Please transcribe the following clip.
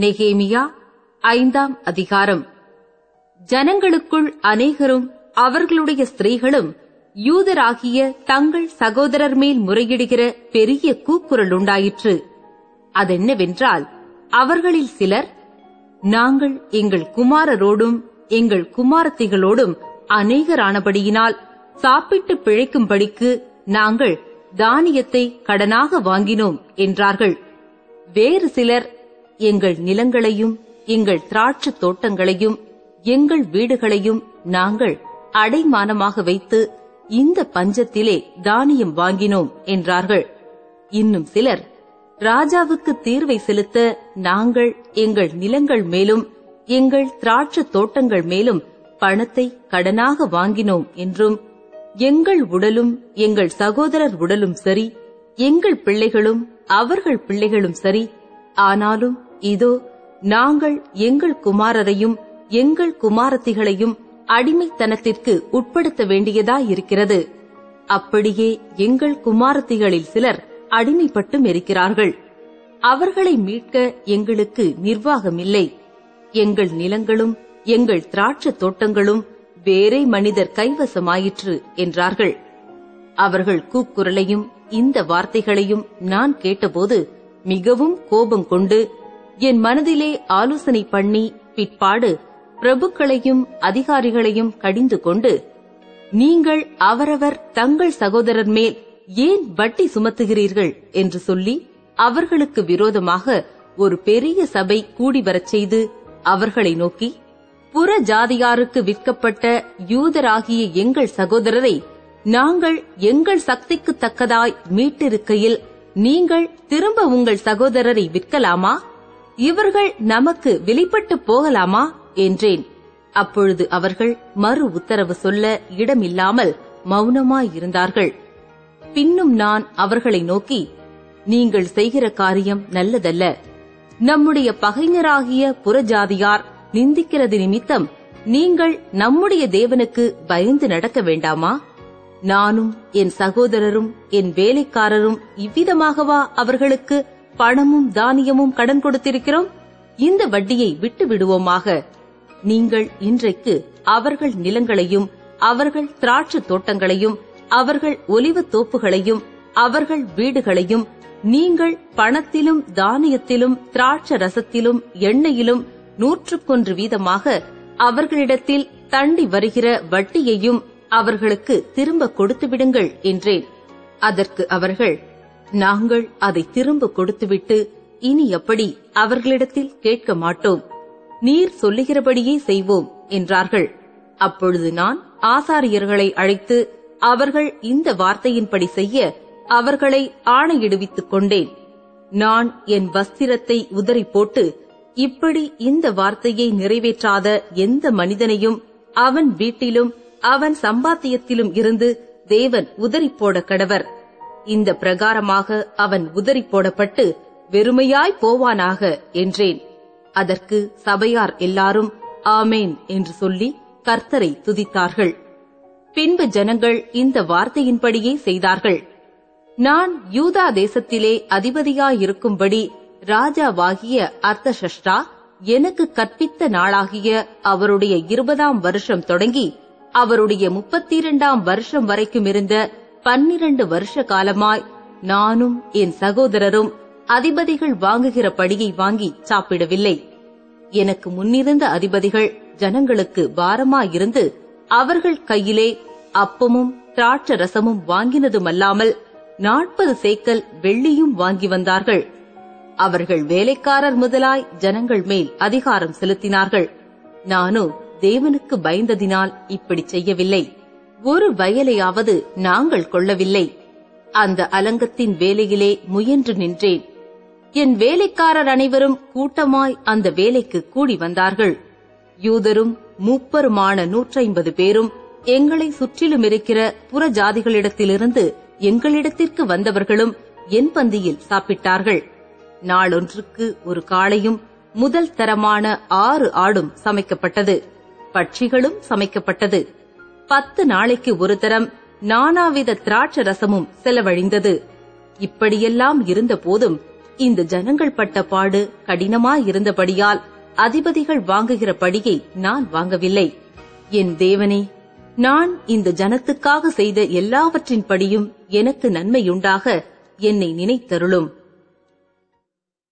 நெகேமியா ஐந்தாம் அதிகாரம். ஜனங்களுக்குள் அநேகரும் அவர்களுடைய ஸ்திரீகளும் யூதராகிய தங்கள் சகோதரர் மேல் முறையிடுகிற பெரிய கூக்குரல் உண்டாயிற்று. அதென்னவென்றால் அவர்களில் சிலர் நாங்கள் எங்கள் குமாரரோடும் எங்கள் குமாரத்திகளோடும் அநேகரானபடியினால் சாப்பிட்டு பிழைக்கும்படிக்கு நாங்கள் தானியத்தை கடனாக வாங்கினோம் என்றார்கள். வேறு சிலர் எங்கள் நிலங்களையும் எங்கள் திராட்சத் தோட்டங்களையும் எங்கள் வீடுகளையும் நாங்கள் அடைமானமாக வைத்து இந்த பஞ்சத்திலே தானியம் வாங்கினோம் என்றார்கள். இன்னும் சிலர் ராஜாவுக்கு தீர்வை செலுத்த நாங்கள் எங்கள் நிலங்கள் மேலும் எங்கள் திராட்சத் தோட்டங்கள் மேலும் பணத்தை கடனாக வாங்கினோம் என்றும் எங்கள் உடலும் எங்கள் சகோதரர் உடலும் சரி எங்கள் பிள்ளைகளும் அவர்கள் பிள்ளைகளும் சரி ஆனாலும் இதோ நாங்கள் எங்கள் குமாரரையும் எங்கள் குமாரத்திகளையும் அடிமைத்தனத்திற்கு உட்படுத்த வேண்டியதாயிருக்கிறது. அப்படியே எங்கள் குமாரத்திகளில் சிலர் அடிமைப்பட்டும் இருக்கிறார்கள் அவர்களை மீட்க எங்களுக்கு நிர்வாகமில்லை. எங்கள் நிலங்களும் எங்கள் திராட்சத் தோட்டங்களும் வேறே மனிதர் கைவசமாயிற்று என்றார்கள். அவர்கள் கூக்குரலையும் இந்த வார்த்தைகளையும் நான் கேட்டபோது மிகவும் கோபம் கொண்டு என் மனதிலே ஆலோசனை பண்ணி பிற்பாடு பிரபுக்களையும் அதிகாரிகளையும் கடிந்து கொண்டு நீங்கள் அவரவர் தங்கள் சகோதரர் மேல் ஏன் வட்டி சுமத்துகிறீர்கள் என்று சொல்லி அவர்களுக்கு விரோதமாக ஒரு பெரிய சபை கூடி வரச் செய்து அவர்களை நோக்கி புற ஜாதியாருக்கு விற்கப்பட்ட யூதராகிய எங்கள் சகோதரரை நாங்கள் எங்கள் சக்திக்கு தக்கதாய் மீட்டிருக்கையில் நீங்கள் திரும்ப உங்கள் சகோதரரை விற்கலாமா? இவர்கள் நமக்கு வெளிப்பட்டு போகலாமா என்றேன். அப்பொழுது அவர்கள் மறு உத்தரவு சொல்ல இடமில்லாமல் மௌனமாயிருந்தார்கள். பின்னும் நான் அவர்களை நோக்கி நீங்கள் செய்கிற காரியம் நல்லதல்ல. நம்முடைய பகைஞராகிய புறஜாதியார் நிந்திக்கிறது நிமித்தம் நீங்கள் நம்முடைய தேவனுக்கு பயந்து நடக்க வேண்டாமா? நானும் என் சகோதரரும் என் வேலைக்காரரும் இவ்விதமாகவா அவர்களுக்கு பணமும் தானியமும் கடன் கொடுத்திருக்கிறோம். இந்த வட்டியை விட்டு விடுவோமாக நீங்கள் இன்றைக்கு அவர்கள் நிலங்களையும் அவர்கள் திராட்சை தோட்டங்களையும் அவர்கள் ஒலிவு தோப்புகளையும் அவர்கள் வீடுகளையும் நீங்கள் பணத்திலும் தானியத்திலும் திராட்ச ரசத்திலும் எண்ணெயிலும் நூற்றுக்கொன்று வீதமாக அவர்களிடத்தில் தண்டி வருகிற வட்டியையும் அவர்களுக்கு திரும்ப கொடுத்து விடுங்கள் என்றேன். அதற்கு அவர்கள் நாங்கள் அதை திரும்ப கொடுத்துவிட்டு இனி எப்படி அவர்களிடத்தில் கேட்க மாட்டோம்? நீர் சொல்லுகிறபடியே செய்வோம் என்றார்கள். அப்பொழுது நான் ஆசாரியர்களை அழைத்து அவர்கள் இந்த வார்த்தையின்படி செய்ய அவர்களை ஆணையிடுவித்துக் கொண்டேன். நான் என் வஸ்திரத்தை உதறி போட்டு இப்படி இந்த வார்த்தையை நிறைவேற்றாத எந்த மனிதனையும் அவன் வீட்டிலும் அவன் சம்பாத்தியத்திலும் இருந்து தேவன் உதறி போட கடவர். இந்த பிரகாரமாக அவன் உதறி போடப்பட்டு வெறுமையாய் போவானாக என்றேன். அதற்கு சபையார் எல்லாரும் ஆமேன் என்று சொல்லி கர்த்தரை துதித்தார்கள். பின்பு ஜனங்கள் இந்த வார்த்தையின்படியே செய்தார்கள். நான் யூதா தேசத்திலே அதிபதியாயிருக்கும்படி ராஜாவாகிய அர்த்தசஷ்டா எனக்கு கற்பித்த நாளாகிய அவருடைய இருபதாம் வருஷம் தொடங்கி அவருடைய முப்பத்தி இரண்டாம் வருஷம் வரைக்கும் இருந்த பன்னிரண்டு வருஷ காலமாய் நானும் என் சகோதரரும் அதிபதிகள் வாங்குகிற படியை வாங்கி சாப்பிடவில்லை. எனக்கு முன்னிருந்த அதிபதிகள் ஜனங்களுக்கு பாரமாயிருந்து அவர்கள் கையிலே அப்பமும் திராட்ச ரசமும் வாங்கினதுமல்லாமல் நாற்பது சேக்கல் வெள்ளியும் வாங்கி வந்தார்கள். அவர்கள் வேலைக்காரர் முதலாய் ஜனங்கள் மேல் அதிகாரம் செலுத்தினார்கள். நானோ தேவனுக்கு பயந்ததினால் இப்படி செய்யவில்லை. ஒரு வயலையாவது நாங்கள் கொள்ளவில்லை. அந்த அலங்கத்தின் வேலையிலே முயன்று நின்றேன். என் வேலைக்காரர் அனைவரும் கூட்டமாய் அந்த வேலைக்கு கூடி வந்தார்கள். யூதரும் மூப்பருமான நூற்றைம்பது பேரும் எங்களை சுற்றிலும் இருக்கிற புற ஜாதிகளிடத்திலிருந்து எங்களிடத்திற்கு வந்தவர்களும் என் பந்தியில் சாப்பிட்டார்கள். நாளொன்றுக்கு ஒரு காளையும் முதல் தரமான ஆறு ஆடும் சமைக்கப்பட்டது. பட்சிகளும் சமைக்கப்பட்டது. பத்து நாளைக்கு ஒரு தரம் நானாவித திராட்ச ரசமும் செலவழிந்தது. இப்படியெல்லாம் இருந்த போதும் இந்த ஜனங்கள் பட்ட பாடு கடினமாயிருந்தபடியால் அதிபதிகள் வாங்குகிற படியை நான் வாங்கவில்லை. என் தேவனே நான் இந்த ஜனத்துக்காக செய்த எல்லாவற்றின்படியும் எனக்கு நன்மையுண்டாக என்னை நினைத்தருளும்.